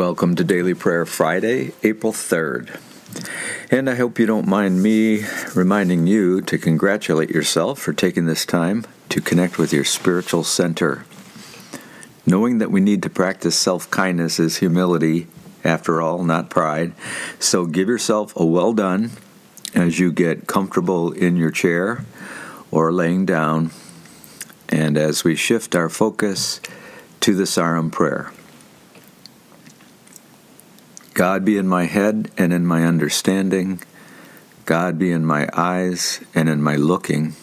Welcome to Daily Prayer Friday, April 3rd. And I hope you don't mind me reminding you to congratulate yourself for taking this time to connect with your spiritual center. Knowing that we need to practice self kindness is humility, after all, not pride. So give yourself a well done as you get comfortable in your chair or laying down, and as we shift our focus to the Sarum prayer. God be in my head and in my understanding. God be in my eyes and in my looking.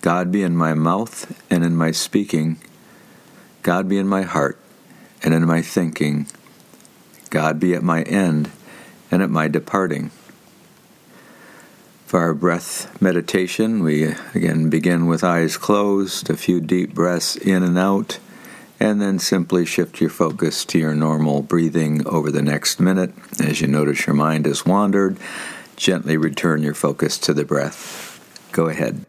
God be in my mouth and in my speaking. God be in my heart and in my thinking. God be at my end and at my departing. For our breath meditation, we again begin with eyes closed, a few deep breaths in and out and then simply shift your focus to your normal breathing over the next minute. As you notice your mind has wandered, gently return your focus to the breath. Go ahead.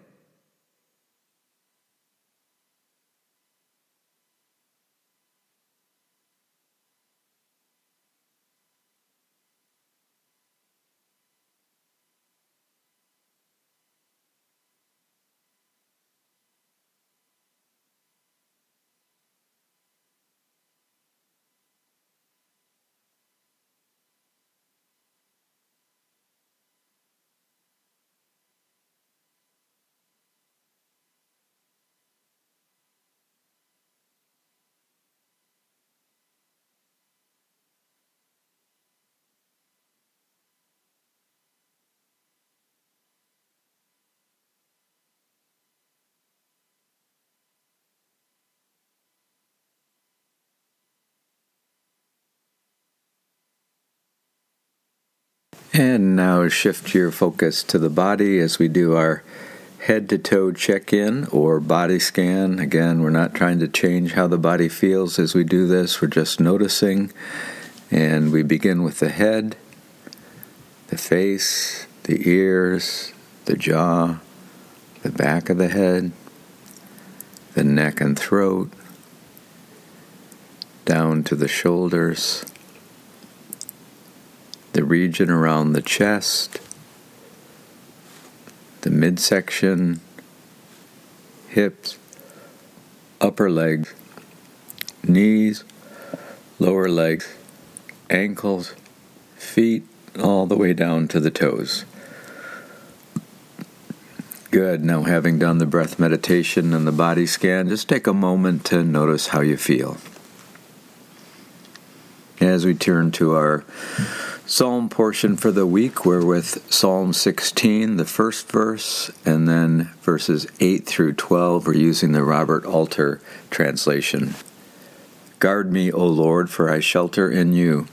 And now shift your focus to the body as we do our head to toe check in or body scan. Again, we're not trying to change how the body feels as we do this, we're just noticing. And we begin with the head, the face, the ears, the jaw, the back of the head, the neck and throat, down to the shoulders the region around the chest, the midsection, hips, upper legs, knees, lower legs, ankles, feet, all the way down to the toes. Good. Now, having done the breath meditation and the body scan, just take a moment to notice how you feel. As we turn to our psalm portion for the week. We're with Psalm 16, the first verse, and then verses 8 through 12. We're using the Robert Alter translation. Guard me, O Lord, for I shelter in you.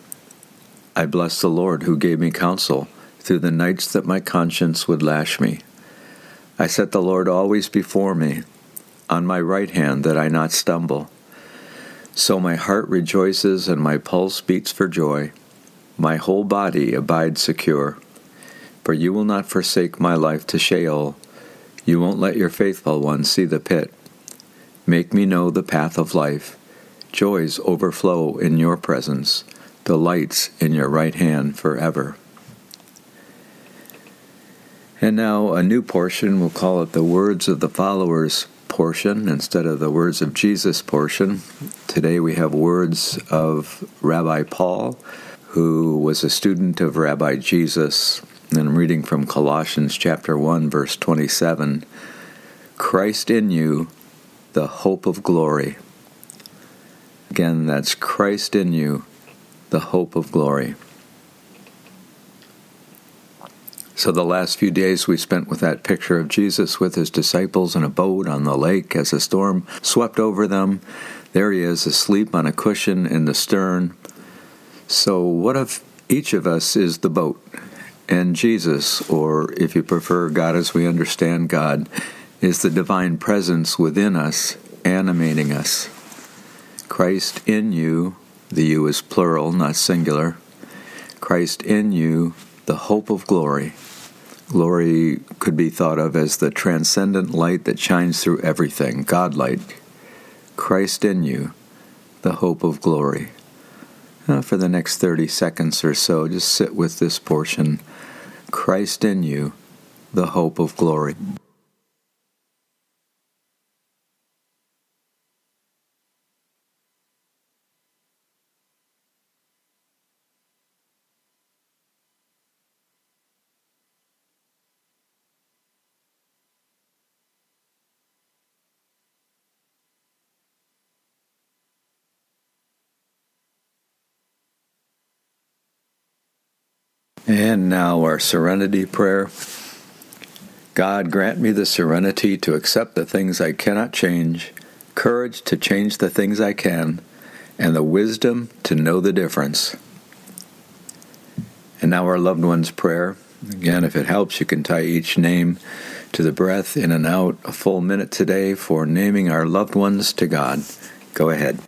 I bless the Lord who gave me counsel through the nights that my conscience would lash me. I set the Lord always before me, on my right hand, that I not stumble. So my heart rejoices and my pulse beats for joy my whole body abides secure. For you will not forsake my life to Sheol. You won't let your faithful one see the pit. Make me know the path of life. Joys overflow in your presence, delights in your right hand forever. And now a new portion, we'll call it the Words of the Followers portion instead of the Words of Jesus portion. Today we have words of Rabbi Paul who was a student of Rabbi Jesus. And I'm reading from Colossians chapter 1 verse 27. Christ in you, the hope of glory. Again, that's Christ in you, the hope of glory. So, the last few days we spent with that picture of Jesus with his disciples in a boat on the lake as a storm swept over them. There he is, asleep on a cushion in the stern, so, what if each of us is the boat and Jesus, or if you prefer, God as we understand God, is the divine presence within us, animating us? Christ in you, the you is plural, not singular. Christ in you, the hope of glory. Glory could be thought of as the transcendent light that shines through everything, God light. Christ in you, the hope of glory. Uh, for the next 30 seconds or so, just sit with this portion Christ in you, the hope of glory. And now our serenity prayer. God, grant me the serenity to accept the things I cannot change, courage to change the things I can, and the wisdom to know the difference. And now our loved one's prayer. Again, if it helps, you can tie each name to the breath in and out a full minute today for naming our loved ones to God. Go ahead.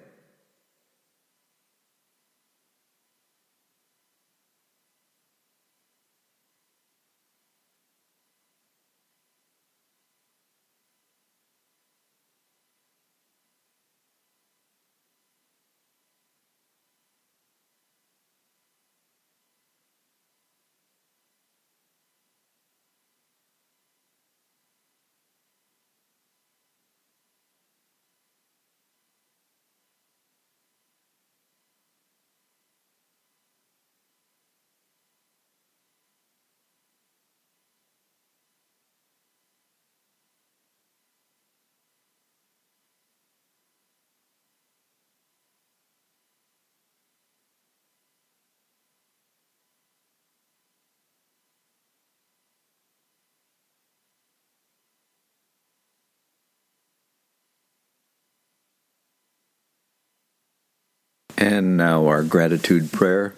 And now our gratitude prayer.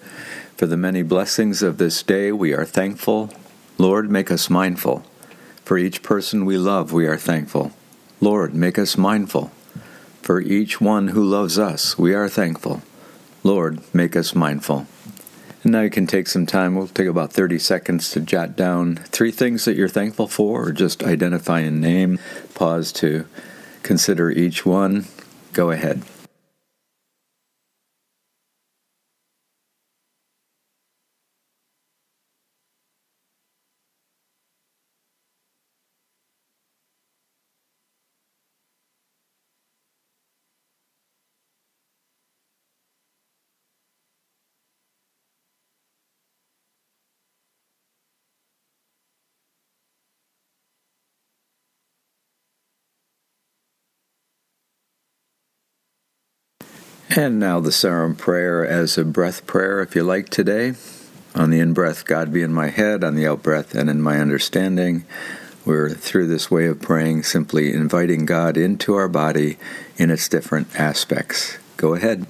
For the many blessings of this day, we are thankful. Lord, make us mindful. For each person we love, we are thankful. Lord, make us mindful. For each one who loves us, we are thankful. Lord, make us mindful. And now you can take some time. We'll take about 30 seconds to jot down three things that you're thankful for, or just identify a name. Pause to consider each one. Go ahead. And now the Sarum prayer as a breath prayer, if you like, today. On the in breath, God be in my head, on the out breath, and in my understanding. We're through this way of praying, simply inviting God into our body in its different aspects. Go ahead.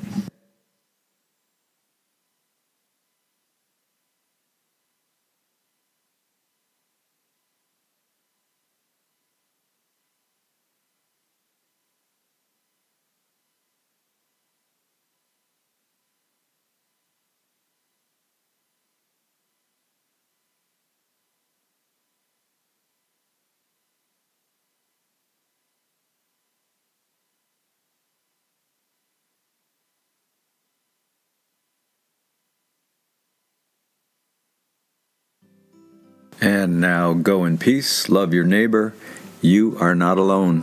And now go in peace, love your neighbor. You are not alone.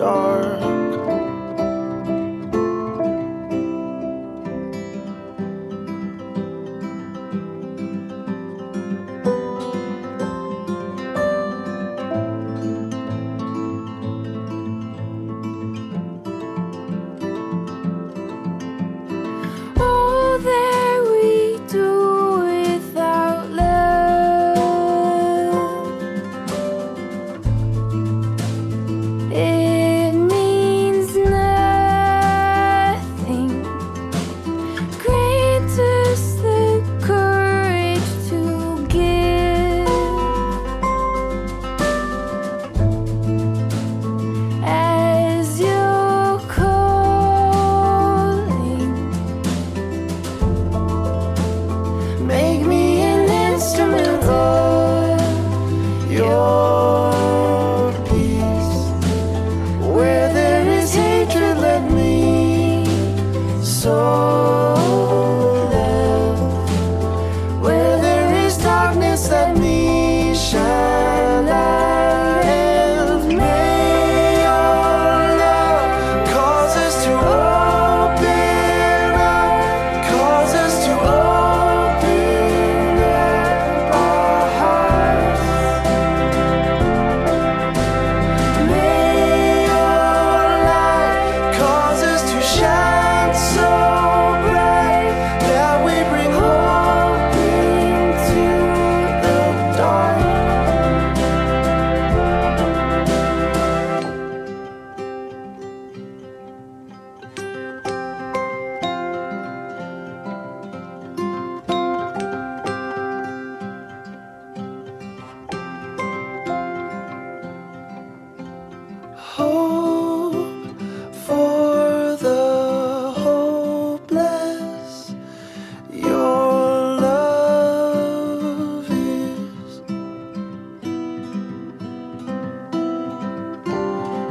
dark.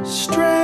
strength.